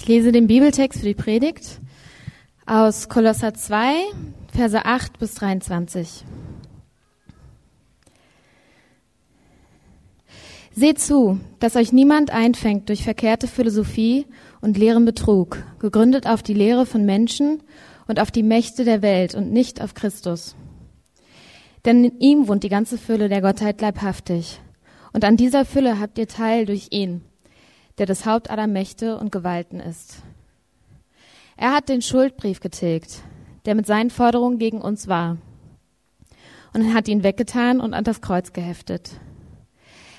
Ich lese den Bibeltext für die Predigt aus Kolosser 2, Verse 8 bis 23. Seht zu, dass euch niemand einfängt durch verkehrte Philosophie und leeren Betrug, gegründet auf die Lehre von Menschen und auf die Mächte der Welt und nicht auf Christus. Denn in ihm wohnt die ganze Fülle der Gottheit leibhaftig. Und an dieser Fülle habt ihr Teil durch ihn, der das Haupt aller Mächte und Gewalten ist. Er hat den Schuldbrief getilgt, der mit seinen Forderungen gegen uns war, und hat ihn weggetan und an das Kreuz geheftet.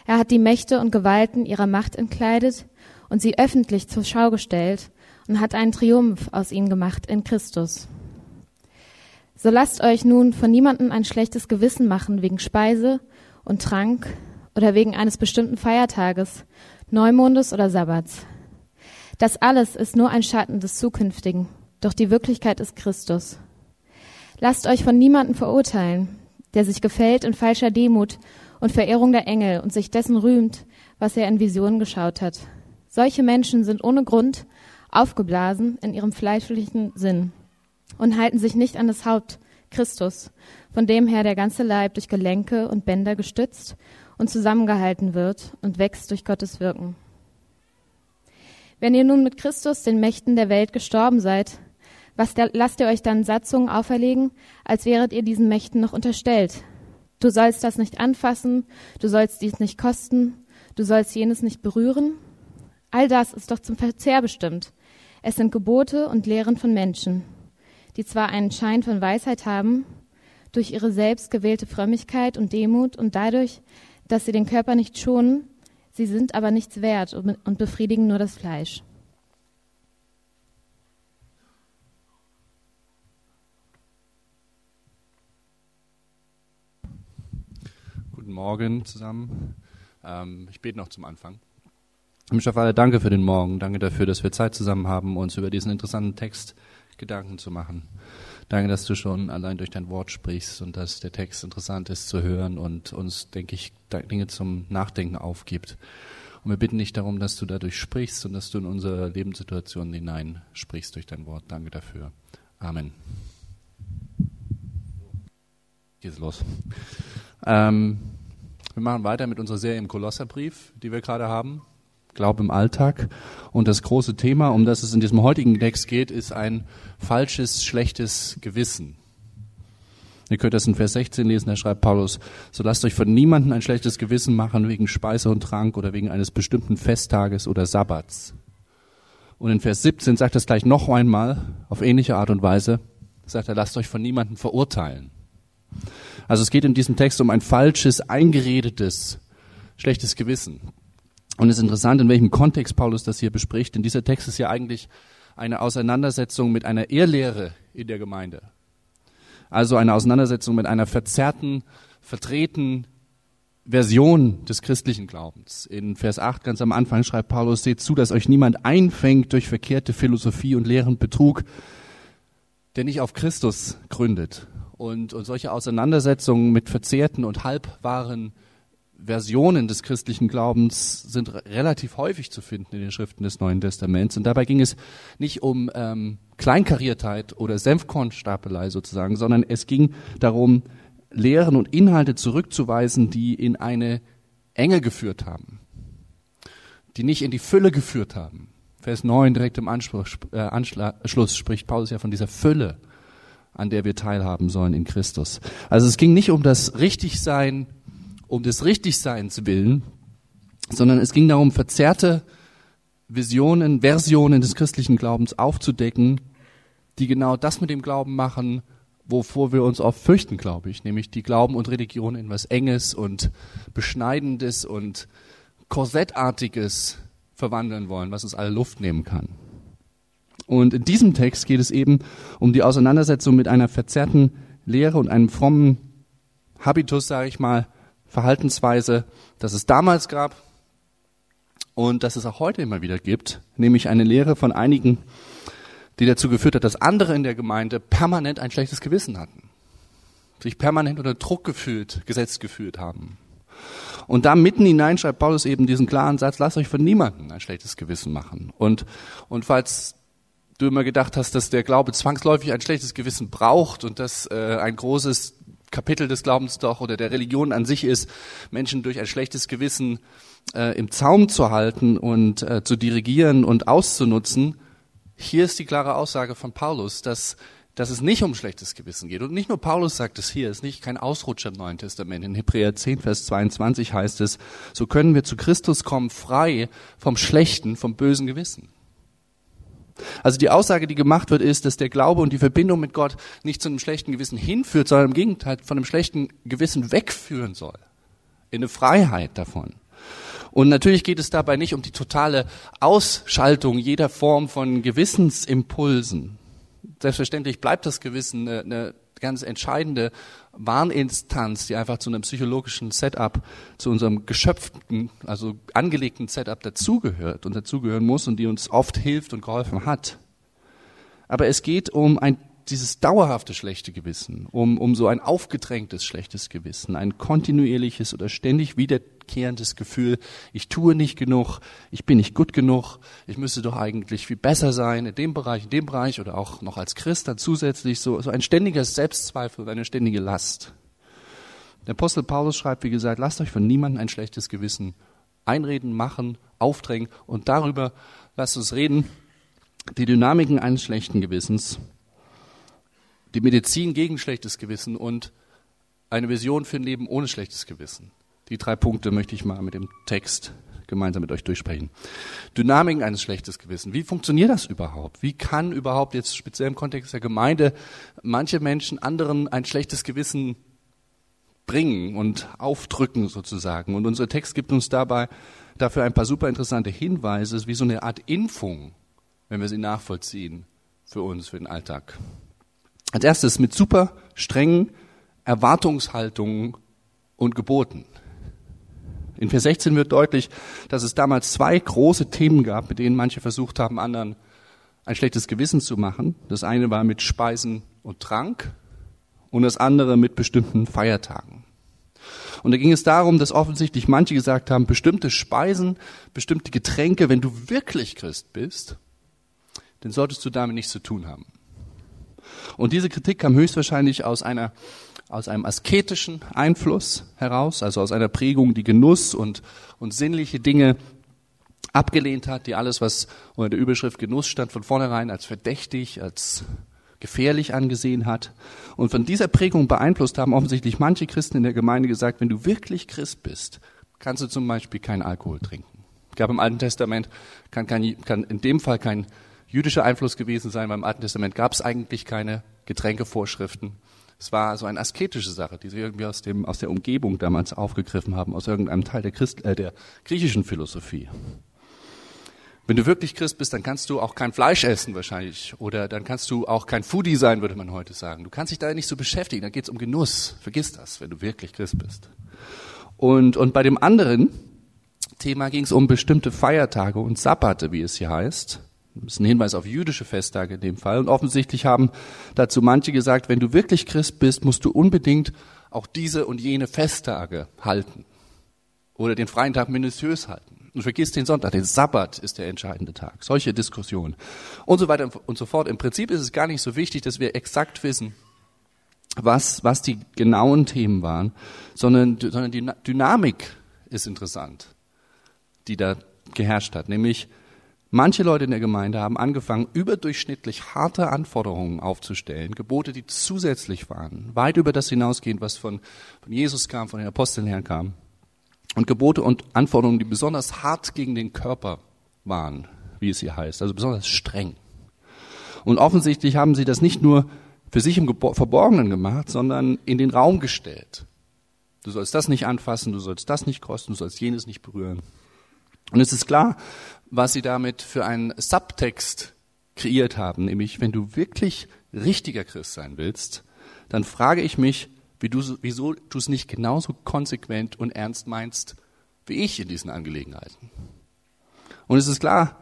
Er hat die Mächte und Gewalten ihrer Macht entkleidet und sie öffentlich zur Schau gestellt und hat einen Triumph aus ihnen gemacht in Christus. So lasst euch nun von niemandem ein schlechtes Gewissen machen wegen Speise und Trank oder wegen eines bestimmten Feiertages, Neumondes oder Sabbats. Das alles ist nur ein Schatten des Zukünftigen, doch die Wirklichkeit ist Christus. Lasst euch von niemandem verurteilen, der sich gefällt in falscher Demut und Verehrung der Engel und sich dessen rühmt, was er in Visionen geschaut hat. Solche Menschen sind ohne Grund aufgeblasen in ihrem fleischlichen Sinn und halten sich nicht an das Haupt, Christus, von dem her der ganze Leib durch Gelenke und Bänder gestützt und zusammengehalten wird und wächst durch Gottes Wirken. Wenn ihr nun mit Christus den Mächten der Welt gestorben seid, was der, lasst ihr euch dann Satzungen auferlegen, als wäret ihr diesen Mächten noch unterstellt? Du sollst das nicht anfassen, du sollst dies nicht kosten, du sollst jenes nicht berühren. All das ist doch zum Verzehr bestimmt. Es sind Gebote und Lehren von Menschen, die zwar einen Schein von Weisheit haben, durch ihre selbst gewählte Frömmigkeit und Demut und dadurch, dass sie den Körper nicht schonen, sie sind aber nichts wert und befriedigen nur das Fleisch. Guten Morgen zusammen. Ähm, ich bete noch zum Anfang. Vater, danke für den Morgen. Danke dafür, dass wir Zeit zusammen haben, uns über diesen interessanten Text Gedanken zu machen. Danke, dass du schon allein durch dein Wort sprichst und dass der Text interessant ist zu hören und uns, denke ich, Dinge zum Nachdenken aufgibt. Und wir bitten dich darum, dass du dadurch sprichst und dass du in unsere Lebenssituation hinein sprichst durch dein Wort. Danke dafür. Amen. Geht's los. Ähm, wir machen weiter mit unserer Serie im Kolosserbrief, die wir gerade haben. Glaube im Alltag. Und das große Thema, um das es in diesem heutigen Text geht, ist ein falsches, schlechtes Gewissen. Ihr könnt das in Vers 16 lesen, da schreibt Paulus, so lasst euch von niemandem ein schlechtes Gewissen machen wegen Speise und Trank oder wegen eines bestimmten Festtages oder Sabbats. Und in Vers 17 sagt es gleich noch einmal, auf ähnliche Art und Weise, sagt er, lasst euch von niemandem verurteilen. Also es geht in diesem Text um ein falsches, eingeredetes, schlechtes Gewissen. Und es ist interessant, in welchem Kontext Paulus das hier bespricht, denn dieser Text ist ja eigentlich eine Auseinandersetzung mit einer Ehrlehre in der Gemeinde. Also eine Auseinandersetzung mit einer verzerrten, verdrehten Version des christlichen Glaubens. In Vers 8 ganz am Anfang schreibt Paulus, seht zu, dass euch niemand einfängt durch verkehrte Philosophie und leeren Betrug, der nicht auf Christus gründet, und, und solche Auseinandersetzungen mit verzerrten und halbwahren Versionen des christlichen Glaubens sind relativ häufig zu finden in den Schriften des Neuen Testaments. Und dabei ging es nicht um ähm, Kleinkariertheit oder Senfkornstapelei sozusagen, sondern es ging darum, Lehren und Inhalte zurückzuweisen, die in eine Enge geführt haben, die nicht in die Fülle geführt haben. Vers 9 direkt im Anspruch, äh, Anschluss spricht Paulus ja von dieser Fülle an der wir teilhaben sollen in Christus. Also es ging nicht um das Richtigsein, um des Richtigseins willen, sondern es ging darum, verzerrte Visionen, Versionen des christlichen Glaubens aufzudecken, die genau das mit dem Glauben machen, wovor wir uns oft fürchten, glaube ich, nämlich die Glauben und Religion in was Enges und Beschneidendes und Korsettartiges verwandeln wollen, was uns alle Luft nehmen kann. Und in diesem Text geht es eben um die Auseinandersetzung mit einer verzerrten Lehre und einem frommen Habitus, sage ich mal, Verhaltensweise, das es damals gab und das es auch heute immer wieder gibt, nämlich eine Lehre von einigen, die dazu geführt hat, dass andere in der Gemeinde permanent ein schlechtes Gewissen hatten, sich permanent unter Druck gefühlt, gesetzt gefühlt haben Und da mitten hinein schreibt Paulus eben diesen klaren Satz, lasst euch von niemandem ein schlechtes Gewissen machen. Und, und falls du immer gedacht hast, dass der Glaube zwangsläufig ein schlechtes Gewissen braucht und dass äh, ein großes Kapitel des Glaubens doch oder der Religion an sich ist, Menschen durch ein schlechtes Gewissen äh, im Zaum zu halten und äh, zu dirigieren und auszunutzen. Hier ist die klare Aussage von Paulus, dass, dass es nicht um schlechtes Gewissen geht. Und nicht nur Paulus sagt es hier, es ist nicht kein Ausrutscher im Neuen Testament. In Hebräer 10, Vers 22 heißt es, so können wir zu Christus kommen, frei vom schlechten, vom bösen Gewissen. Also die Aussage, die gemacht wird, ist, dass der Glaube und die Verbindung mit Gott nicht zu einem schlechten Gewissen hinführt, sondern im Gegenteil von einem schlechten Gewissen wegführen soll. In eine Freiheit davon. Und natürlich geht es dabei nicht um die totale Ausschaltung jeder Form von Gewissensimpulsen. Selbstverständlich bleibt das Gewissen eine, eine ganz entscheidende Warninstanz, die einfach zu einem psychologischen Setup, zu unserem geschöpften, also angelegten Setup dazugehört und dazugehören muss und die uns oft hilft und geholfen hat. Aber es geht um ein dieses dauerhafte schlechte Gewissen, um, um so ein aufgedrängtes schlechtes Gewissen, ein kontinuierliches oder ständig wiederkehrendes Gefühl, ich tue nicht genug, ich bin nicht gut genug, ich müsste doch eigentlich viel besser sein in dem Bereich, in dem Bereich oder auch noch als Christ dann zusätzlich so, so ein ständiger Selbstzweifel und eine ständige Last. Der Apostel Paulus schreibt, wie gesagt, lasst euch von niemandem ein schlechtes Gewissen einreden, machen, aufdrängen und darüber lasst uns reden, die Dynamiken eines schlechten Gewissens die Medizin gegen schlechtes Gewissen und eine Vision für ein Leben ohne schlechtes Gewissen. Die drei Punkte möchte ich mal mit dem Text gemeinsam mit euch durchsprechen. Dynamiken eines schlechtes Gewissen. Wie funktioniert das überhaupt? Wie kann überhaupt jetzt speziell im Kontext der Gemeinde manche Menschen anderen ein schlechtes Gewissen bringen und aufdrücken sozusagen? Und unser Text gibt uns dabei dafür ein paar super interessante Hinweise, wie so eine Art Impfung, wenn wir sie nachvollziehen für uns, für den Alltag. Als erstes mit super strengen Erwartungshaltungen und Geboten. In Vers 16 wird deutlich, dass es damals zwei große Themen gab, mit denen manche versucht haben, anderen ein schlechtes Gewissen zu machen. Das eine war mit Speisen und Trank und das andere mit bestimmten Feiertagen. Und da ging es darum, dass offensichtlich manche gesagt haben, bestimmte Speisen, bestimmte Getränke, wenn du wirklich Christ bist, dann solltest du damit nichts zu tun haben. Und diese Kritik kam höchstwahrscheinlich aus einer aus einem asketischen Einfluss heraus, also aus einer Prägung, die Genuss und, und sinnliche Dinge abgelehnt hat, die alles, was unter der Überschrift Genuss stand, von vornherein als verdächtig, als gefährlich angesehen hat. Und von dieser Prägung beeinflusst haben offensichtlich manche Christen in der Gemeinde gesagt, wenn du wirklich Christ bist, kannst du zum Beispiel keinen Alkohol trinken. Ich glaube, im Alten Testament kann, kein, kann in dem Fall kein jüdischer Einfluss gewesen sein. Beim Alten Testament gab es eigentlich keine Getränkevorschriften. Es war so eine asketische Sache, die sie irgendwie aus, dem, aus der Umgebung damals aufgegriffen haben, aus irgendeinem Teil der, Christ, äh, der griechischen Philosophie. Wenn du wirklich Christ bist, dann kannst du auch kein Fleisch essen wahrscheinlich. Oder dann kannst du auch kein Foodie sein, würde man heute sagen. Du kannst dich da nicht so beschäftigen. Da geht es um Genuss. Vergiss das, wenn du wirklich Christ bist. Und, und bei dem anderen Thema ging es um bestimmte Feiertage und Sabbate, wie es hier heißt. Das ist ein Hinweis auf jüdische Festtage in dem Fall. Und offensichtlich haben dazu manche gesagt, wenn du wirklich Christ bist, musst du unbedingt auch diese und jene Festtage halten. Oder den freien Tag minutiös halten. Und vergiss den Sonntag, den Sabbat ist der entscheidende Tag. Solche Diskussionen. Und so weiter und so fort. Im Prinzip ist es gar nicht so wichtig, dass wir exakt wissen, was, was die genauen Themen waren, sondern, sondern die Dynamik ist interessant, die da geherrscht hat. Nämlich, Manche Leute in der Gemeinde haben angefangen, überdurchschnittlich harte Anforderungen aufzustellen, Gebote, die zusätzlich waren, weit über das hinausgehend, was von, von Jesus kam, von den Aposteln herkam. Und Gebote und Anforderungen, die besonders hart gegen den Körper waren, wie es hier heißt, also besonders streng. Und offensichtlich haben sie das nicht nur für sich im Verborgenen gemacht, sondern in den Raum gestellt. Du sollst das nicht anfassen, du sollst das nicht kosten, du sollst jenes nicht berühren. Und es ist klar, was sie damit für einen Subtext kreiert haben, nämlich wenn du wirklich richtiger Christ sein willst, dann frage ich mich, wie du, wieso du es nicht genauso konsequent und ernst meinst wie ich in diesen Angelegenheiten. Und es ist klar,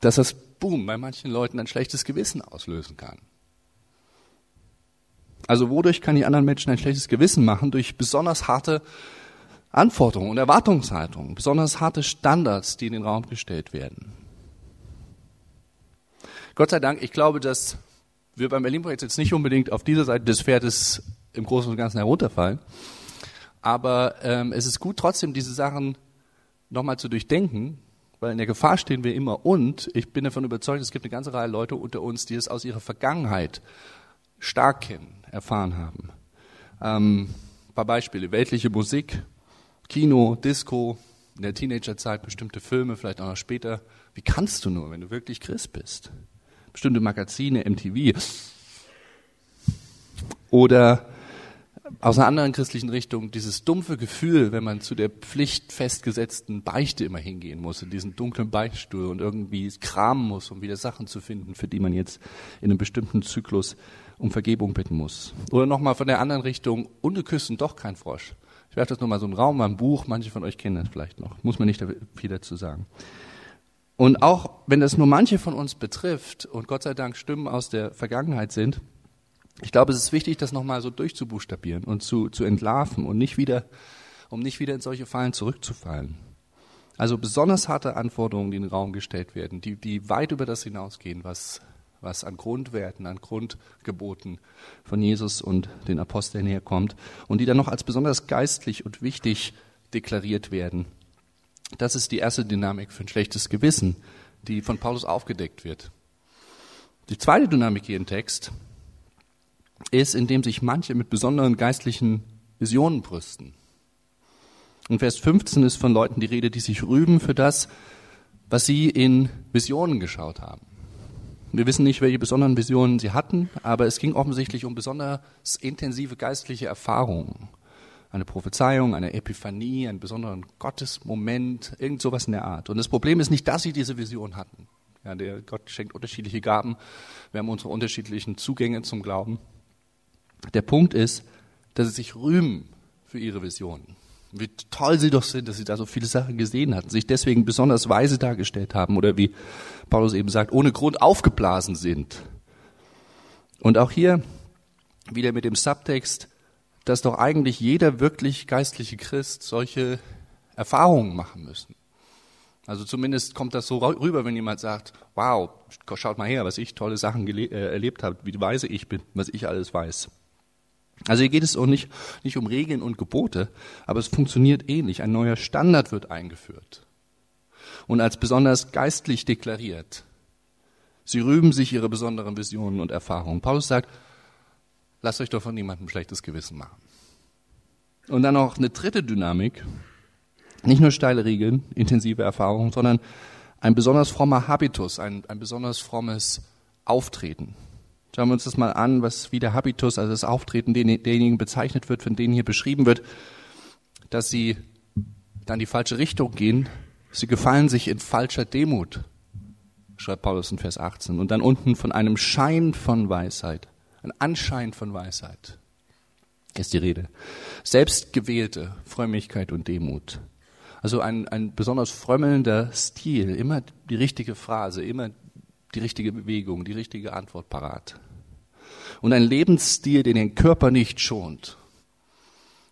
dass das Boom bei manchen Leuten ein schlechtes Gewissen auslösen kann. Also wodurch kann die anderen Menschen ein schlechtes Gewissen machen? Durch besonders harte Anforderungen und Erwartungshaltungen, besonders harte Standards, die in den Raum gestellt werden. Gott sei Dank, ich glaube, dass wir beim Berlin-Projekt jetzt nicht unbedingt auf dieser Seite des Pferdes im Großen und Ganzen herunterfallen. Aber ähm, es ist gut, trotzdem diese Sachen nochmal zu durchdenken, weil in der Gefahr stehen wir immer. Und ich bin davon überzeugt, es gibt eine ganze Reihe Leute unter uns, die es aus ihrer Vergangenheit stark kennen, erfahren haben. Ähm, ein paar Beispiele. Weltliche Musik, Kino, Disco, in der Teenagerzeit bestimmte Filme, vielleicht auch noch später. Wie kannst du nur, wenn du wirklich Christ bist? Bestimmte Magazine, MTV. Oder aus einer anderen christlichen Richtung dieses dumpfe Gefühl, wenn man zu der pflichtfestgesetzten Beichte immer hingehen muss, in diesen dunklen Beichtstuhl und irgendwie kramen muss, um wieder Sachen zu finden, für die man jetzt in einem bestimmten Zyklus um Vergebung bitten muss. Oder nochmal von der anderen Richtung, ungeküsst und doch kein Frosch. Ich werfe das nochmal so einen Raum, mal ein Buch, manche von euch kennen das vielleicht noch, muss man nicht viel dazu sagen. Und auch wenn das nur manche von uns betrifft und Gott sei Dank Stimmen aus der Vergangenheit sind, ich glaube, es ist wichtig, das nochmal so durchzubuchstabieren und zu, zu entlarven und nicht wieder, um nicht wieder in solche Fallen zurückzufallen. Also besonders harte Anforderungen, die in den Raum gestellt werden, die, die weit über das hinausgehen, was was an Grundwerten, an Grundgeboten von Jesus und den Aposteln herkommt und die dann noch als besonders geistlich und wichtig deklariert werden. Das ist die erste Dynamik für ein schlechtes Gewissen, die von Paulus aufgedeckt wird. Die zweite Dynamik hier im Text ist, indem sich manche mit besonderen geistlichen Visionen brüsten. In Vers 15 ist von Leuten die Rede, die sich rühmen für das, was sie in Visionen geschaut haben. Wir wissen nicht, welche besonderen Visionen sie hatten, aber es ging offensichtlich um besonders intensive geistliche Erfahrungen. Eine Prophezeiung, eine Epiphanie, einen besonderen Gottesmoment, irgend sowas in der Art. Und das Problem ist nicht, dass sie diese Vision hatten. Ja, der Gott schenkt unterschiedliche Gaben. Wir haben unsere unterschiedlichen Zugänge zum Glauben. Der Punkt ist, dass sie sich rühmen für ihre Visionen wie toll sie doch sind, dass sie da so viele Sachen gesehen hatten, sich deswegen besonders weise dargestellt haben oder wie Paulus eben sagt, ohne Grund aufgeblasen sind. Und auch hier wieder mit dem Subtext, dass doch eigentlich jeder wirklich geistliche Christ solche Erfahrungen machen müssen. Also zumindest kommt das so rüber, wenn jemand sagt, wow, schaut mal her, was ich tolle Sachen äh, erlebt habe, wie weise ich bin, was ich alles weiß. Also hier geht es auch nicht, nicht um Regeln und Gebote, aber es funktioniert ähnlich. Ein neuer Standard wird eingeführt und als besonders geistlich deklariert. Sie rühmen sich ihre besonderen Visionen und Erfahrungen. Paulus sagt, lasst euch doch von niemandem schlechtes Gewissen machen. Und dann noch eine dritte Dynamik, nicht nur steile Regeln, intensive Erfahrungen, sondern ein besonders frommer Habitus, ein, ein besonders frommes Auftreten. Schauen wir uns das mal an, was wie der Habitus, also das Auftreten derjenigen bezeichnet wird, von denen hier beschrieben wird, dass sie dann die falsche Richtung gehen. Sie gefallen sich in falscher Demut, schreibt Paulus in Vers 18. Und dann unten von einem Schein von Weisheit, ein Anschein von Weisheit ist die Rede. Selbstgewählte Frömmigkeit und Demut. Also ein, ein besonders frömmelnder Stil, immer die richtige Phrase, immer die richtige Bewegung, die richtige Antwort parat. Und ein Lebensstil, den den Körper nicht schont.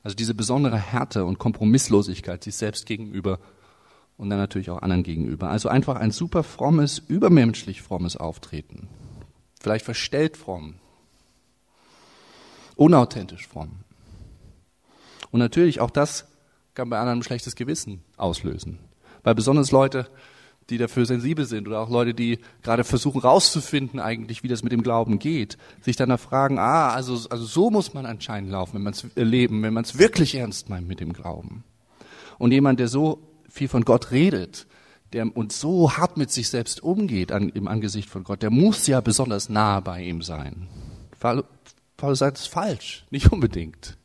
Also diese besondere Härte und Kompromisslosigkeit sich selbst gegenüber und dann natürlich auch anderen gegenüber. Also einfach ein super frommes, übermenschlich frommes Auftreten. Vielleicht verstellt fromm. Unauthentisch fromm. Und natürlich auch das kann bei anderen ein schlechtes Gewissen auslösen. Weil besonders Leute, die dafür sensibel sind oder auch Leute, die gerade versuchen rauszufinden eigentlich, wie das mit dem Glauben geht, sich dann fragen, ah, also, also so muss man anscheinend laufen, wenn man es erleben, wenn man es wirklich ernst meint mit dem Glauben. Und jemand, der so viel von Gott redet, der und so hart mit sich selbst umgeht an, im Angesicht von Gott, der muss ja besonders nah bei ihm sein. Paulus sagt, es falsch, nicht unbedingt.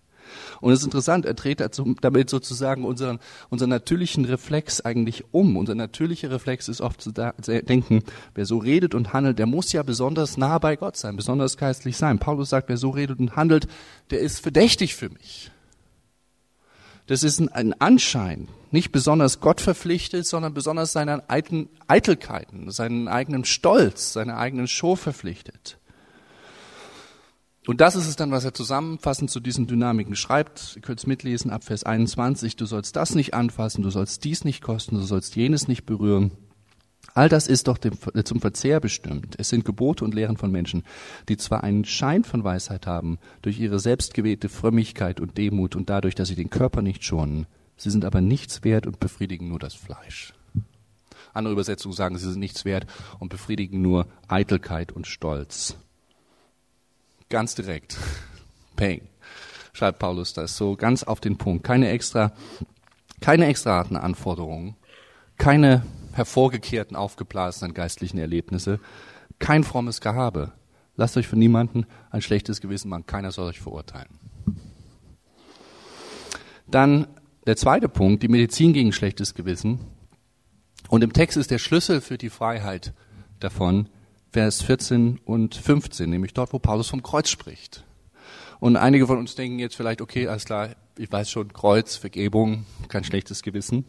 Und es ist interessant, er dreht damit sozusagen unseren, unseren natürlichen Reflex eigentlich um. Unser natürlicher Reflex ist oft zu denken, wer so redet und handelt, der muss ja besonders nah bei Gott sein, besonders geistlich sein. Paulus sagt, wer so redet und handelt, der ist verdächtig für mich. Das ist ein Anschein, nicht besonders Gott verpflichtet, sondern besonders seinen Eitelkeiten, seinen eigenen Stolz, seiner eigenen Show verpflichtet. Und das ist es dann, was er zusammenfassend zu diesen Dynamiken schreibt. Ihr könnt es mitlesen ab Vers 21. Du sollst das nicht anfassen, du sollst dies nicht kosten, du sollst jenes nicht berühren. All das ist doch dem, zum Verzehr bestimmt. Es sind Gebote und Lehren von Menschen, die zwar einen Schein von Weisheit haben, durch ihre selbstgewählte Frömmigkeit und Demut und dadurch, dass sie den Körper nicht schonen, sie sind aber nichts wert und befriedigen nur das Fleisch. Andere Übersetzungen sagen, sie sind nichts wert und befriedigen nur Eitelkeit und Stolz. Ganz direkt. Peng. Schreibt Paulus das so ganz auf den Punkt. Keine extra, keine extra harten Anforderungen. Keine hervorgekehrten, aufgeblasenen geistlichen Erlebnisse. Kein frommes Gehabe. Lasst euch von niemandem ein schlechtes Gewissen machen. Keiner soll euch verurteilen. Dann der zweite Punkt, die Medizin gegen schlechtes Gewissen. Und im Text ist der Schlüssel für die Freiheit davon Vers 14 und 15, nämlich dort, wo Paulus vom Kreuz spricht. Und einige von uns denken jetzt vielleicht, okay, alles klar, ich weiß schon, Kreuz, Vergebung, kein schlechtes Gewissen.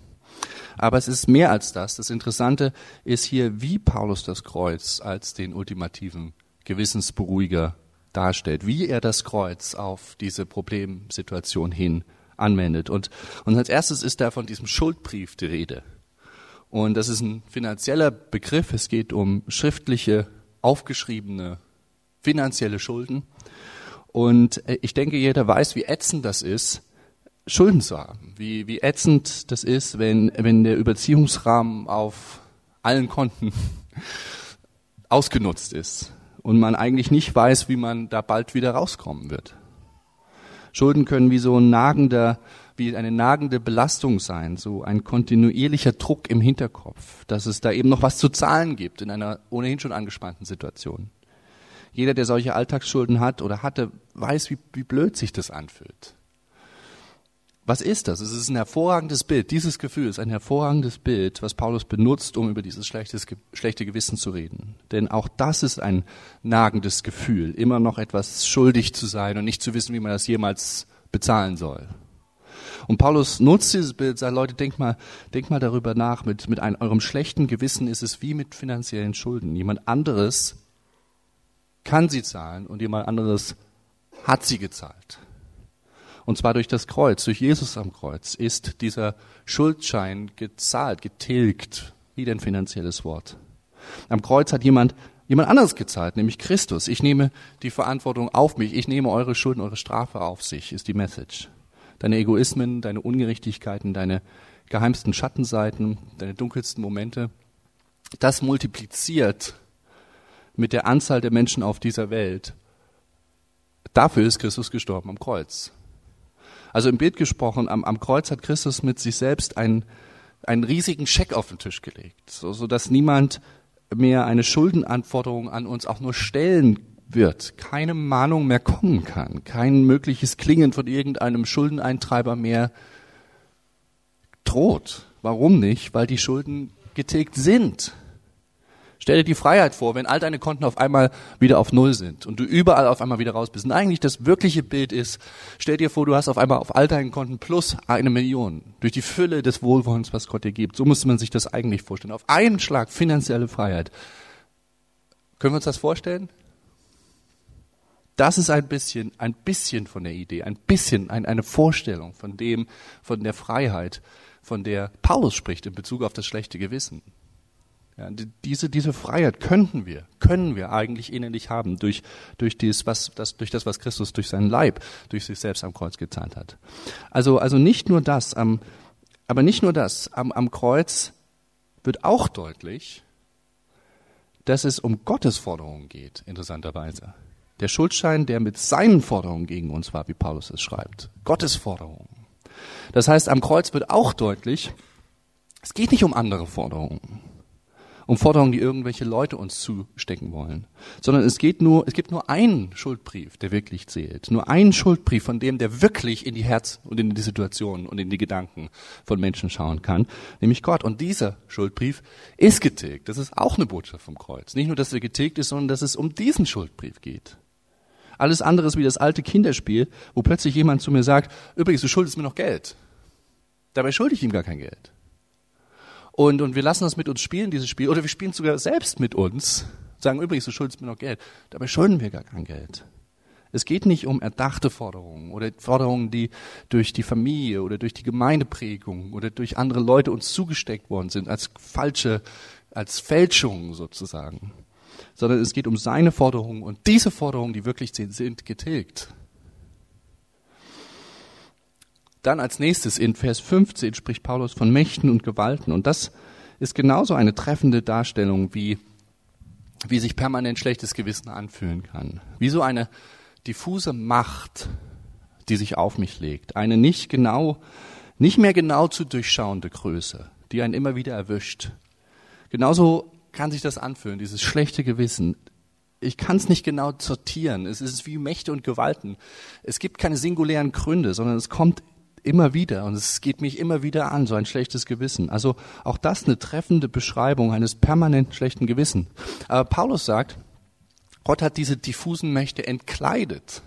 Aber es ist mehr als das. Das Interessante ist hier, wie Paulus das Kreuz als den ultimativen Gewissensberuhiger darstellt, wie er das Kreuz auf diese Problemsituation hin anwendet. Und, und als erstes ist da von diesem Schuldbrief die Rede. Und das ist ein finanzieller Begriff. Es geht um schriftliche, aufgeschriebene finanzielle Schulden. Und äh, ich denke, jeder weiß, wie ätzend das ist, Schulden zu haben. Wie, wie ätzend das ist, wenn, wenn der Überziehungsrahmen auf allen Konten ausgenutzt ist und man eigentlich nicht weiß, wie man da bald wieder rauskommen wird. Schulden können wie so ein nagender wie eine nagende Belastung sein, so ein kontinuierlicher Druck im Hinterkopf, dass es da eben noch was zu zahlen gibt in einer ohnehin schon angespannten Situation. Jeder, der solche Alltagsschulden hat oder hatte, weiß, wie, wie blöd sich das anfühlt. Was ist das? Es ist ein hervorragendes Bild. Dieses Gefühl ist ein hervorragendes Bild, was Paulus benutzt, um über dieses schlechte Gewissen zu reden. Denn auch das ist ein nagendes Gefühl, immer noch etwas schuldig zu sein und nicht zu wissen, wie man das jemals bezahlen soll. Und Paulus nutzt dieses Bild, sagt, Leute, denkt mal, denkt mal darüber nach. Mit, mit einem, eurem schlechten Gewissen ist es wie mit finanziellen Schulden. Jemand anderes kann sie zahlen und jemand anderes hat sie gezahlt. Und zwar durch das Kreuz, durch Jesus am Kreuz ist dieser Schuldschein gezahlt, getilgt. Wie ein finanzielles Wort. Am Kreuz hat jemand jemand anderes gezahlt, nämlich Christus. Ich nehme die Verantwortung auf mich. Ich nehme eure Schulden, eure Strafe auf sich, ist die Message deine Egoismen, deine Ungerechtigkeiten, deine geheimsten Schattenseiten, deine dunkelsten Momente, das multipliziert mit der Anzahl der Menschen auf dieser Welt. Dafür ist Christus gestorben am Kreuz. Also im Bild gesprochen, am, am Kreuz hat Christus mit sich selbst einen, einen riesigen Scheck auf den Tisch gelegt, so, so dass niemand mehr eine Schuldenanforderung an uns auch nur stellen wird, keine Mahnung mehr kommen kann, kein mögliches Klingen von irgendeinem Schuldeneintreiber mehr droht. Warum nicht? Weil die Schulden getilgt sind. Stell dir die Freiheit vor, wenn all deine Konten auf einmal wieder auf Null sind und du überall auf einmal wieder raus bist. Und eigentlich das wirkliche Bild ist, stell dir vor, du hast auf einmal auf all deinen Konten plus eine Million. Durch die Fülle des Wohlwollens, was Gott dir gibt. So muss man sich das eigentlich vorstellen. Auf einen Schlag finanzielle Freiheit. Können wir uns das vorstellen? Das ist ein bisschen, ein bisschen von der Idee, ein bisschen ein, eine Vorstellung von dem, von der Freiheit, von der Paulus spricht in Bezug auf das schlechte Gewissen. Ja, diese, diese Freiheit könnten wir, können wir eigentlich innerlich haben durch, durch, dies, was, das, durch das, was Christus durch seinen Leib, durch sich selbst am Kreuz gezahlt hat. Also, also nicht nur das, am, aber nicht nur das, am, am Kreuz wird auch deutlich, dass es um Gottes Forderungen geht, interessanterweise. Der Schuldschein, der mit seinen Forderungen gegen uns war, wie Paulus es schreibt. Gottes Forderungen. Das heißt, am Kreuz wird auch deutlich, es geht nicht um andere Forderungen um Forderungen, die irgendwelche Leute uns zustecken wollen, sondern es geht nur, es gibt nur einen Schuldbrief, der wirklich zählt. Nur einen Schuldbrief von dem, der wirklich in die Herz und in die Situation und in die Gedanken von Menschen schauen kann, nämlich Gott. Und dieser Schuldbrief ist getilgt. Das ist auch eine Botschaft vom Kreuz. Nicht nur, dass er getilgt ist, sondern dass es um diesen Schuldbrief geht. Alles andere ist wie das alte Kinderspiel, wo plötzlich jemand zu mir sagt, übrigens, du schuldest mir noch Geld. Dabei schulde ich ihm gar kein Geld. Und, und wir lassen das mit uns spielen, dieses Spiel, oder wir spielen sogar selbst mit uns, sagen übrigens, du schuldest mir noch Geld. Dabei schulden wir gar kein Geld. Es geht nicht um erdachte Forderungen oder Forderungen, die durch die Familie oder durch die Gemeindeprägung oder durch andere Leute uns zugesteckt worden sind, als falsche, als Fälschungen sozusagen. Sondern es geht um seine Forderungen und diese Forderungen, die wirklich sind, sind getilgt. Dann als nächstes in Vers 15 spricht Paulus von Mächten und Gewalten und das ist genauso eine treffende Darstellung, wie, wie sich permanent schlechtes Gewissen anfühlen kann. Wie so eine diffuse Macht, die sich auf mich legt. Eine nicht genau, nicht mehr genau zu durchschauende Größe, die einen immer wieder erwischt. Genauso kann sich das anfühlen, dieses schlechte Gewissen. Ich kann es nicht genau sortieren. Es ist wie Mächte und Gewalten. Es gibt keine singulären Gründe, sondern es kommt immer wieder und es geht mich immer wieder an, so ein schlechtes Gewissen. Also auch das eine treffende Beschreibung eines permanent schlechten Gewissens. Aber Paulus sagt, Gott hat diese diffusen Mächte entkleidet.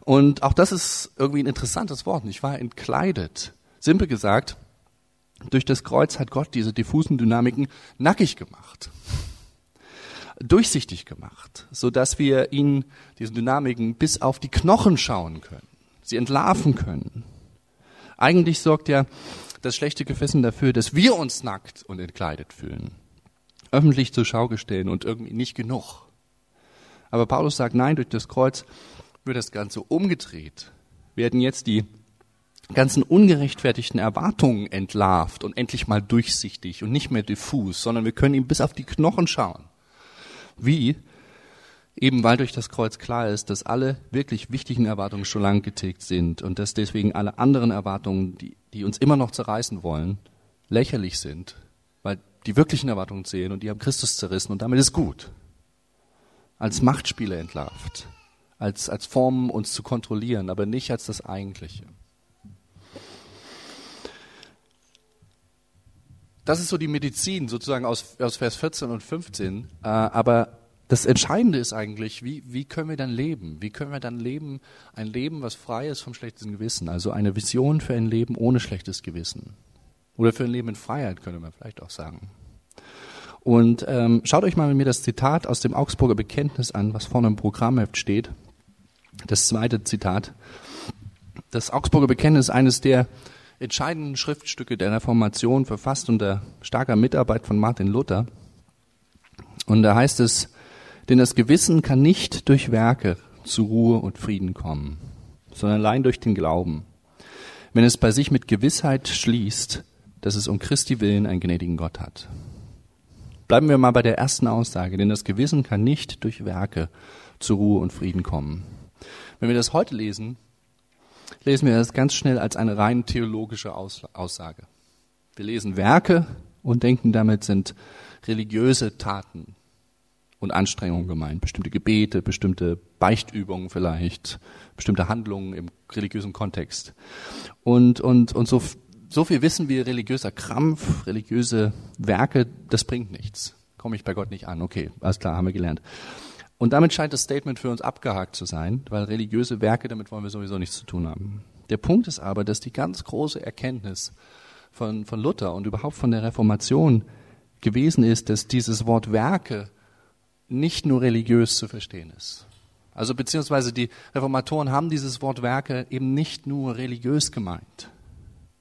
Und auch das ist irgendwie ein interessantes Wort, nicht wahr? Entkleidet. Simpel gesagt, durch das Kreuz hat Gott diese diffusen Dynamiken nackig gemacht. Durchsichtig gemacht, so dass wir ihn, diesen Dynamiken, bis auf die Knochen schauen können, sie entlarven können. Eigentlich sorgt ja das schlechte Gewissen dafür, dass wir uns nackt und entkleidet fühlen. Öffentlich zur Schau gestellt und irgendwie nicht genug. Aber Paulus sagt, nein, durch das Kreuz wird das Ganze umgedreht. Werden jetzt die ganzen ungerechtfertigten Erwartungen entlarvt und endlich mal durchsichtig und nicht mehr diffus, sondern wir können ihm bis auf die Knochen schauen. Wie? Eben weil durch das Kreuz klar ist, dass alle wirklich wichtigen Erwartungen schon lang getilgt sind und dass deswegen alle anderen Erwartungen, die, die uns immer noch zerreißen wollen, lächerlich sind, weil die wirklichen Erwartungen zählen und die haben Christus zerrissen und damit ist gut. Als Machtspiele entlarvt, als, als Formen uns zu kontrollieren, aber nicht als das Eigentliche. Das ist so die Medizin sozusagen aus, aus Vers 14 und 15. Äh, aber das Entscheidende ist eigentlich, wie, wie können wir dann leben? Wie können wir dann leben, ein Leben, was frei ist vom schlechten Gewissen? Also eine Vision für ein Leben ohne schlechtes Gewissen. Oder für ein Leben in Freiheit, könnte man vielleicht auch sagen. Und ähm, schaut euch mal mit mir das Zitat aus dem Augsburger Bekenntnis an, was vorne im Programmheft steht. Das zweite Zitat. Das Augsburger Bekenntnis ist eines der entscheidenden Schriftstücke der Reformation, verfasst unter starker Mitarbeit von Martin Luther. Und da heißt es, denn das Gewissen kann nicht durch Werke zu Ruhe und Frieden kommen, sondern allein durch den Glauben. Wenn es bei sich mit Gewissheit schließt, dass es um Christi willen einen gnädigen Gott hat. Bleiben wir mal bei der ersten Aussage, denn das Gewissen kann nicht durch Werke zu Ruhe und Frieden kommen. Wenn wir das heute lesen, lesen wir das ganz schnell als eine rein theologische Aussage. Wir lesen Werke und denken damit sind religiöse Taten, und Anstrengungen gemeint. Bestimmte Gebete, bestimmte Beichtübungen vielleicht, bestimmte Handlungen im religiösen Kontext. Und, und, und so, so viel wissen wir, religiöser Krampf, religiöse Werke, das bringt nichts. Komme ich bei Gott nicht an. Okay, alles klar, haben wir gelernt. Und damit scheint das Statement für uns abgehakt zu sein, weil religiöse Werke, damit wollen wir sowieso nichts zu tun haben. Der Punkt ist aber, dass die ganz große Erkenntnis von, von Luther und überhaupt von der Reformation gewesen ist, dass dieses Wort Werke nicht nur religiös zu verstehen ist. Also beziehungsweise die Reformatoren haben dieses Wort Werke eben nicht nur religiös gemeint.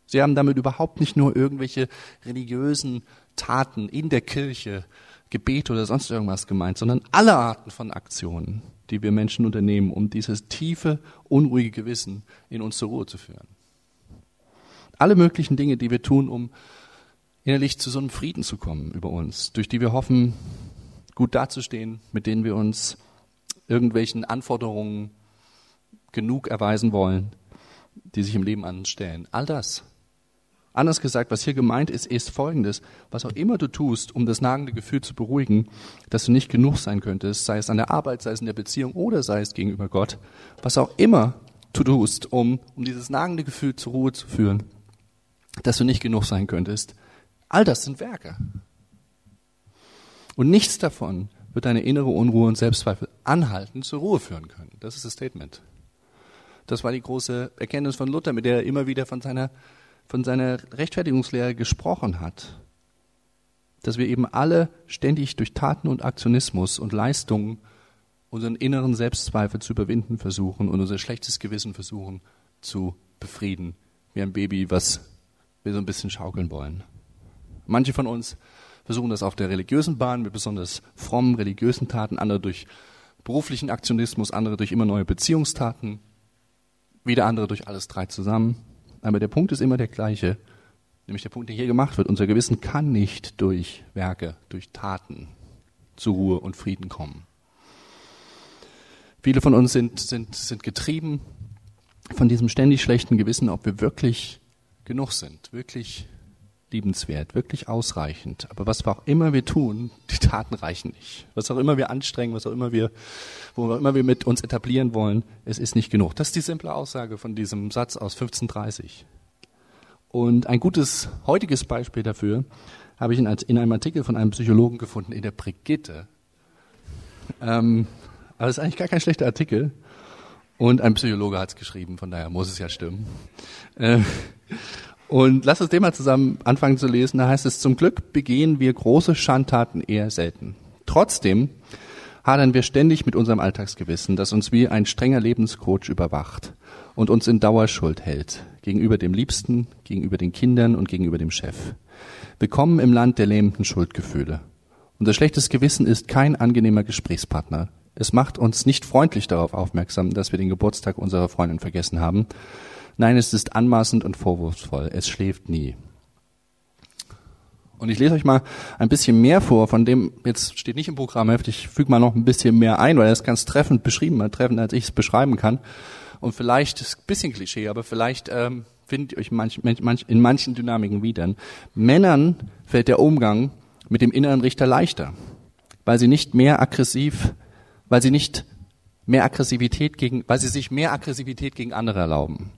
Sie haben damit überhaupt nicht nur irgendwelche religiösen Taten in der Kirche, Gebete oder sonst irgendwas gemeint, sondern alle Arten von Aktionen, die wir Menschen unternehmen, um dieses tiefe, unruhige Gewissen in uns zur Ruhe zu führen. Alle möglichen Dinge, die wir tun, um innerlich zu so einem Frieden zu kommen über uns, durch die wir hoffen, gut dazustehen, mit denen wir uns irgendwelchen Anforderungen genug erweisen wollen, die sich im Leben anstellen. All das. Anders gesagt, was hier gemeint ist, ist Folgendes. Was auch immer du tust, um das nagende Gefühl zu beruhigen, dass du nicht genug sein könntest, sei es an der Arbeit, sei es in der Beziehung oder sei es gegenüber Gott, was auch immer du tust, um, um dieses nagende Gefühl zur Ruhe zu führen, dass du nicht genug sein könntest, all das sind Werke. Und nichts davon wird deine innere Unruhe und Selbstzweifel anhalten zur Ruhe führen können. Das ist das Statement. Das war die große Erkenntnis von Luther, mit der er immer wieder von seiner, von seiner Rechtfertigungslehre gesprochen hat. Dass wir eben alle ständig durch Taten und Aktionismus und Leistungen unseren inneren Selbstzweifel zu überwinden versuchen und unser schlechtes Gewissen versuchen zu befrieden, wie ein Baby, was wir so ein bisschen schaukeln wollen. Manche von uns versuchen das auf der religiösen Bahn mit besonders frommen religiösen Taten, andere durch beruflichen Aktionismus, andere durch immer neue Beziehungstaten, wieder andere durch alles drei zusammen. Aber der Punkt ist immer der gleiche, nämlich der Punkt, der hier gemacht wird. Unser Gewissen kann nicht durch Werke, durch Taten zur Ruhe und Frieden kommen. Viele von uns sind, sind, sind getrieben von diesem ständig schlechten Gewissen, ob wir wirklich genug sind, wirklich liebenswert, wirklich ausreichend. Aber was auch immer wir tun, die Taten reichen nicht. Was auch immer wir anstrengen, was auch immer wir, wo auch immer wir mit uns etablieren wollen, es ist nicht genug. Das ist die simple Aussage von diesem Satz aus 1530. Und ein gutes heutiges Beispiel dafür habe ich in, einem Artikel von einem Psychologen gefunden, in der Brigitte. Ähm, aber es ist eigentlich gar kein schlechter Artikel. Und ein Psychologe hat es geschrieben, von daher muss es ja stimmen. Äh, und lass uns den mal zusammen anfangen zu lesen. Da heißt es, zum Glück begehen wir große Schandtaten eher selten. Trotzdem hadern wir ständig mit unserem Alltagsgewissen, das uns wie ein strenger Lebenscoach überwacht und uns in Dauerschuld hält. Gegenüber dem Liebsten, gegenüber den Kindern und gegenüber dem Chef. Wir kommen im Land der lähmenden Schuldgefühle. Unser schlechtes Gewissen ist kein angenehmer Gesprächspartner. Es macht uns nicht freundlich darauf aufmerksam, dass wir den Geburtstag unserer Freundin vergessen haben Nein, es ist anmaßend und vorwurfsvoll. Es schläft nie. Und ich lese euch mal ein bisschen mehr vor, von dem, jetzt steht nicht im Programmheft, ich füge mal noch ein bisschen mehr ein, weil er ist ganz treffend beschrieben, mal treffend, als ich es beschreiben kann. Und vielleicht, ist ein bisschen Klischee, aber vielleicht ähm, findet ihr euch manch, manch, in manchen Dynamiken wieder. Männern fällt der Umgang mit dem inneren Richter leichter, weil sie nicht mehr aggressiv, weil sie nicht mehr Aggressivität gegen, weil sie sich mehr Aggressivität gegen andere erlauben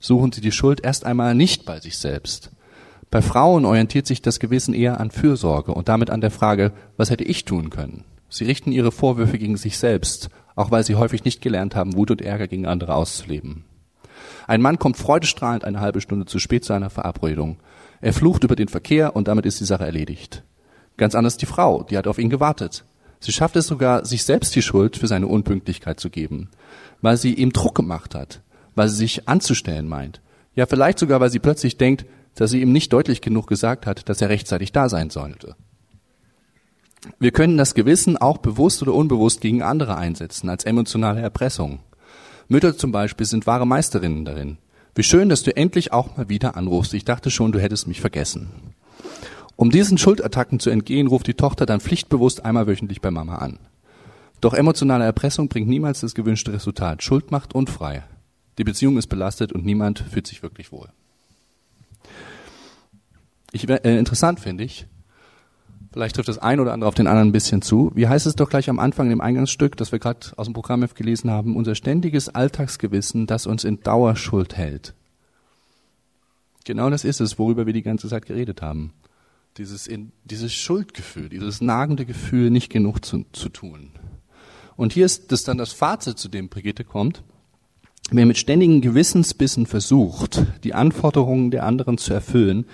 suchen sie die Schuld erst einmal nicht bei sich selbst. Bei Frauen orientiert sich das Gewissen eher an Fürsorge und damit an der Frage, was hätte ich tun können? Sie richten ihre Vorwürfe gegen sich selbst, auch weil sie häufig nicht gelernt haben, Wut und Ärger gegen andere auszuleben. Ein Mann kommt freudestrahlend eine halbe Stunde zu spät zu einer Verabredung. Er flucht über den Verkehr und damit ist die Sache erledigt. Ganz anders die Frau, die hat auf ihn gewartet. Sie schafft es sogar, sich selbst die Schuld für seine Unpünktlichkeit zu geben, weil sie ihm Druck gemacht hat, weil sie sich anzustellen meint. Ja, vielleicht sogar, weil sie plötzlich denkt, dass sie ihm nicht deutlich genug gesagt hat, dass er rechtzeitig da sein sollte. Wir können das Gewissen auch bewusst oder unbewusst gegen andere einsetzen, als emotionale Erpressung. Mütter zum Beispiel sind wahre Meisterinnen darin. Wie schön, dass du endlich auch mal wieder anrufst. Ich dachte schon, du hättest mich vergessen. Um diesen Schuldattacken zu entgehen, ruft die Tochter dann pflichtbewusst einmal wöchentlich bei Mama an. Doch emotionale Erpressung bringt niemals das gewünschte Resultat. Schuld macht unfrei. Die Beziehung ist belastet und niemand fühlt sich wirklich wohl. Ich, äh, interessant finde ich, vielleicht trifft das ein oder andere auf den anderen ein bisschen zu. Wie heißt es doch gleich am Anfang im Eingangsstück, das wir gerade aus dem Programm gelesen haben, unser ständiges Alltagsgewissen, das uns in Dauerschuld hält. Genau das ist es, worüber wir die ganze Zeit geredet haben. Dieses, in, dieses Schuldgefühl, dieses nagende Gefühl, nicht genug zu, zu tun. Und hier ist das dann das Fazit, zu dem Brigitte kommt. Wer mit ständigen Gewissensbissen versucht, die Anforderungen der anderen zu erfüllen,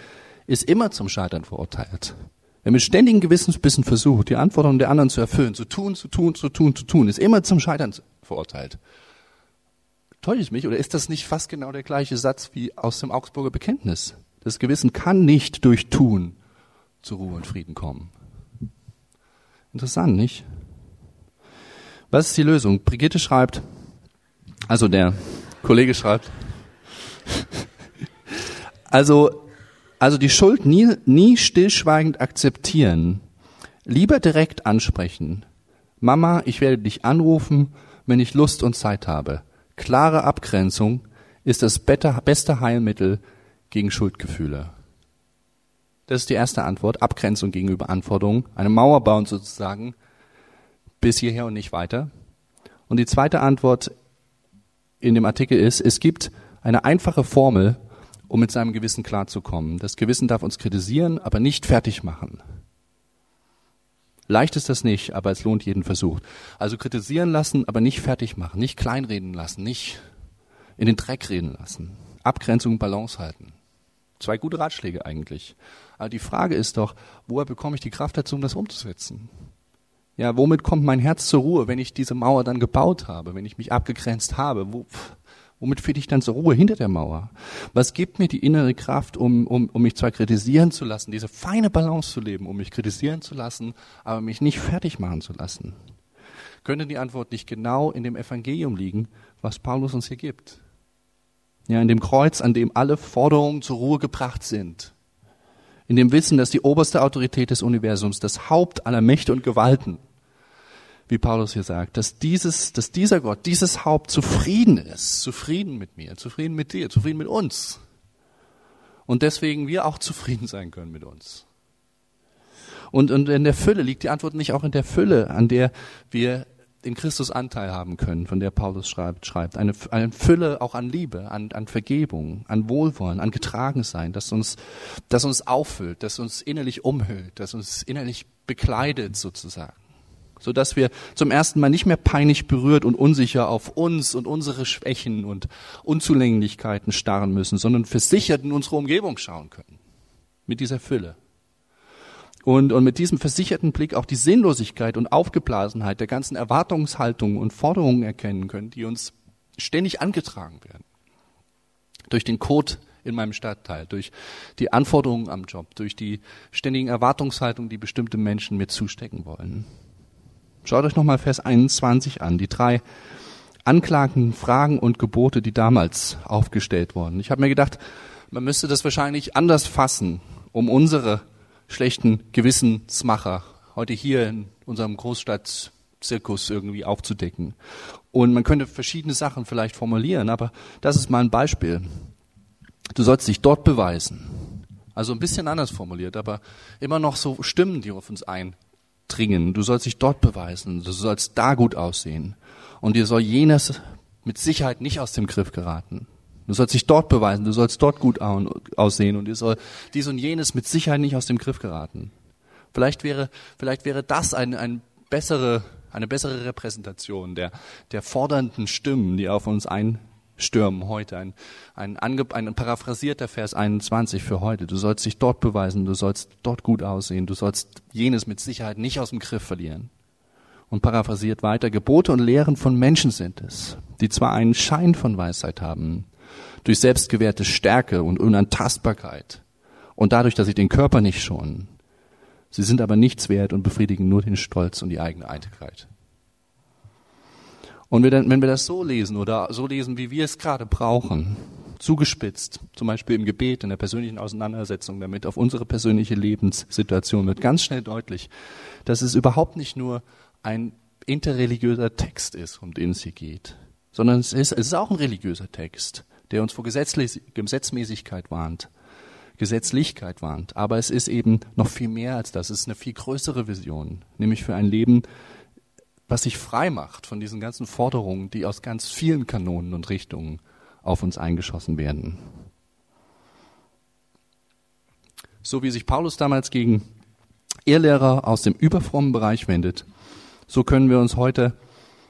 ist immer zum Scheitern verurteilt. Wer mit ständigen Gewissensbissen versucht, die Anforderungen der anderen zu erfüllen, zu tun, zu tun, zu tun, zu tun, ist immer zum Scheitern verurteilt. Täusche ich mich oder ist das nicht fast genau der gleiche Satz wie aus dem Augsburger Bekenntnis? Das Gewissen kann nicht durch Tun zu Ruhe und Frieden kommen. Interessant, nicht? Was ist die Lösung? Brigitte schreibt, also der Kollege schreibt. Also, also die Schuld nie, nie stillschweigend akzeptieren. Lieber direkt ansprechen. Mama, ich werde dich anrufen, wenn ich Lust und Zeit habe. Klare Abgrenzung ist das beste Heilmittel gegen Schuldgefühle. Das ist die erste Antwort. Abgrenzung gegenüber Anforderungen. Eine Mauer bauen sozusagen bis hierher und nicht weiter. Und die zweite Antwort in dem Artikel ist, es gibt eine einfache Formel, um mit seinem Gewissen klarzukommen. Das Gewissen darf uns kritisieren, aber nicht fertig machen. Leicht ist das nicht, aber es lohnt jeden Versuch. Also kritisieren lassen, aber nicht fertig machen, nicht kleinreden lassen, nicht in den Dreck reden lassen. Abgrenzung, Balance halten. Zwei gute Ratschläge eigentlich. Aber die Frage ist doch, woher bekomme ich die Kraft dazu, um das umzusetzen? Ja, womit kommt mein Herz zur Ruhe, wenn ich diese Mauer dann gebaut habe, wenn ich mich abgegrenzt habe? Wo, womit finde ich dann zur Ruhe hinter der Mauer? Was gibt mir die innere Kraft, um, um, um mich zwar kritisieren zu lassen, diese feine Balance zu leben, um mich kritisieren zu lassen, aber mich nicht fertig machen zu lassen? Könnte die Antwort nicht genau in dem Evangelium liegen, was Paulus uns hier gibt? Ja, in dem Kreuz, an dem alle Forderungen zur Ruhe gebracht sind in dem Wissen, dass die oberste Autorität des Universums, das Haupt aller Mächte und Gewalten, wie Paulus hier sagt, dass dieses, dass dieser Gott, dieses Haupt zufrieden ist, zufrieden mit mir, zufrieden mit dir, zufrieden mit uns. Und deswegen wir auch zufrieden sein können mit uns. Und, und in der Fülle liegt die Antwort nicht auch in der Fülle, an der wir in Christus Anteil haben können, von der Paulus schreibt, schreibt. Eine, eine Fülle auch an Liebe, an, an Vergebung, an Wohlwollen, an Getragensein, das uns, das uns auffüllt, das uns innerlich umhüllt, das uns innerlich bekleidet sozusagen. So dass wir zum ersten Mal nicht mehr peinlich berührt und unsicher auf uns und unsere Schwächen und Unzulänglichkeiten starren müssen, sondern versichert in unsere Umgebung schauen können. Mit dieser Fülle und, und mit diesem versicherten Blick auch die Sinnlosigkeit und Aufgeblasenheit der ganzen Erwartungshaltungen und Forderungen erkennen können, die uns ständig angetragen werden. Durch den Code in meinem Stadtteil, durch die Anforderungen am Job, durch die ständigen Erwartungshaltungen, die bestimmte Menschen mir zustecken wollen. Schaut euch nochmal Vers 21 an, die drei Anklagen, Fragen und Gebote, die damals aufgestellt wurden. Ich habe mir gedacht, man müsste das wahrscheinlich anders fassen, um unsere schlechten Gewissensmacher heute hier in unserem Großstadtzirkus irgendwie aufzudecken. Und man könnte verschiedene Sachen vielleicht formulieren, aber das ist mal ein Beispiel. Du sollst dich dort beweisen. Also ein bisschen anders formuliert, aber immer noch so Stimmen, die auf uns eindringen. Du sollst dich dort beweisen. Du sollst da gut aussehen. Und dir soll jenes mit Sicherheit nicht aus dem Griff geraten. Du sollst dich dort beweisen, du sollst dort gut aussehen und dir soll dies und jenes mit Sicherheit nicht aus dem Griff geraten. Vielleicht wäre, vielleicht wäre das ein, ein bessere, eine bessere Repräsentation der, der fordernden Stimmen, die auf uns einstürmen heute. Ein, ein, ange, ein paraphrasierter Vers 21 für heute. Du sollst dich dort beweisen, du sollst dort gut aussehen, du sollst jenes mit Sicherheit nicht aus dem Griff verlieren. Und paraphrasiert weiter, Gebote und Lehren von Menschen sind es, die zwar einen Schein von Weisheit haben, durch selbstgewährte Stärke und Unantastbarkeit und dadurch, dass sie den Körper nicht schonen. Sie sind aber nichts wert und befriedigen nur den Stolz und die eigene Eitelkeit. Und wenn wir das so lesen oder so lesen, wie wir es gerade brauchen, zugespitzt, zum Beispiel im Gebet, in der persönlichen Auseinandersetzung damit, auf unsere persönliche Lebenssituation, wird ganz schnell deutlich, dass es überhaupt nicht nur ein interreligiöser Text ist, um den es hier geht, sondern es ist, es ist auch ein religiöser Text der uns vor Gesetzmäßigkeit warnt, Gesetzlichkeit warnt. Aber es ist eben noch viel mehr als das. Es ist eine viel größere Vision, nämlich für ein Leben, was sich frei macht von diesen ganzen Forderungen, die aus ganz vielen Kanonen und Richtungen auf uns eingeschossen werden. So wie sich Paulus damals gegen Irrlehrer aus dem überfrommen Bereich wendet, so können wir uns heute,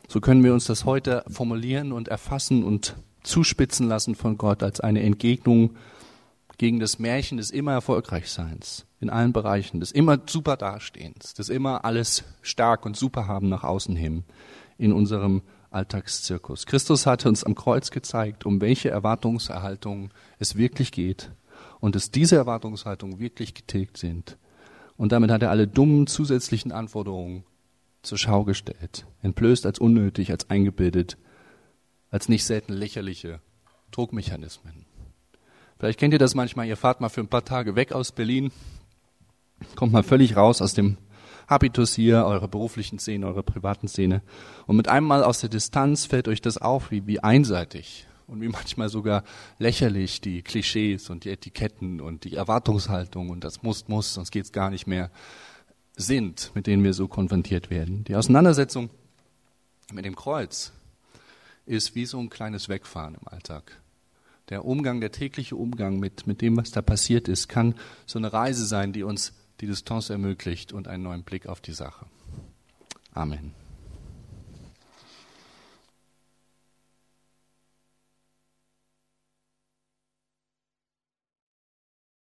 so können wir uns das heute formulieren und erfassen und zuspitzen lassen von Gott als eine Entgegnung gegen das Märchen des immer Erfolgreichseins in allen Bereichen, des immer super Dastehens, des immer alles stark und super haben nach außen hin in unserem Alltagszirkus. Christus hat uns am Kreuz gezeigt, um welche Erwartungserhaltung es wirklich geht und dass diese Erwartungshaltungen wirklich getilgt sind. Und damit hat er alle dummen zusätzlichen Anforderungen zur Schau gestellt, entblößt als unnötig, als eingebildet als nicht selten lächerliche Druckmechanismen. Vielleicht kennt ihr das manchmal, ihr fahrt mal für ein paar Tage weg aus Berlin, kommt mal völlig raus aus dem Habitus hier, eurer beruflichen Szene, eurer privaten Szene. Und mit einem Mal aus der Distanz fällt euch das auf, wie, wie einseitig und wie manchmal sogar lächerlich die Klischees und die Etiketten und die Erwartungshaltung und das muss, muss, sonst geht's gar nicht mehr sind, mit denen wir so konfrontiert werden. Die Auseinandersetzung mit dem Kreuz ist wie so ein kleines Wegfahren im Alltag. Der Umgang, der tägliche Umgang mit, mit dem, was da passiert ist, kann so eine Reise sein, die uns die Distanz ermöglicht und einen neuen Blick auf die Sache. Amen.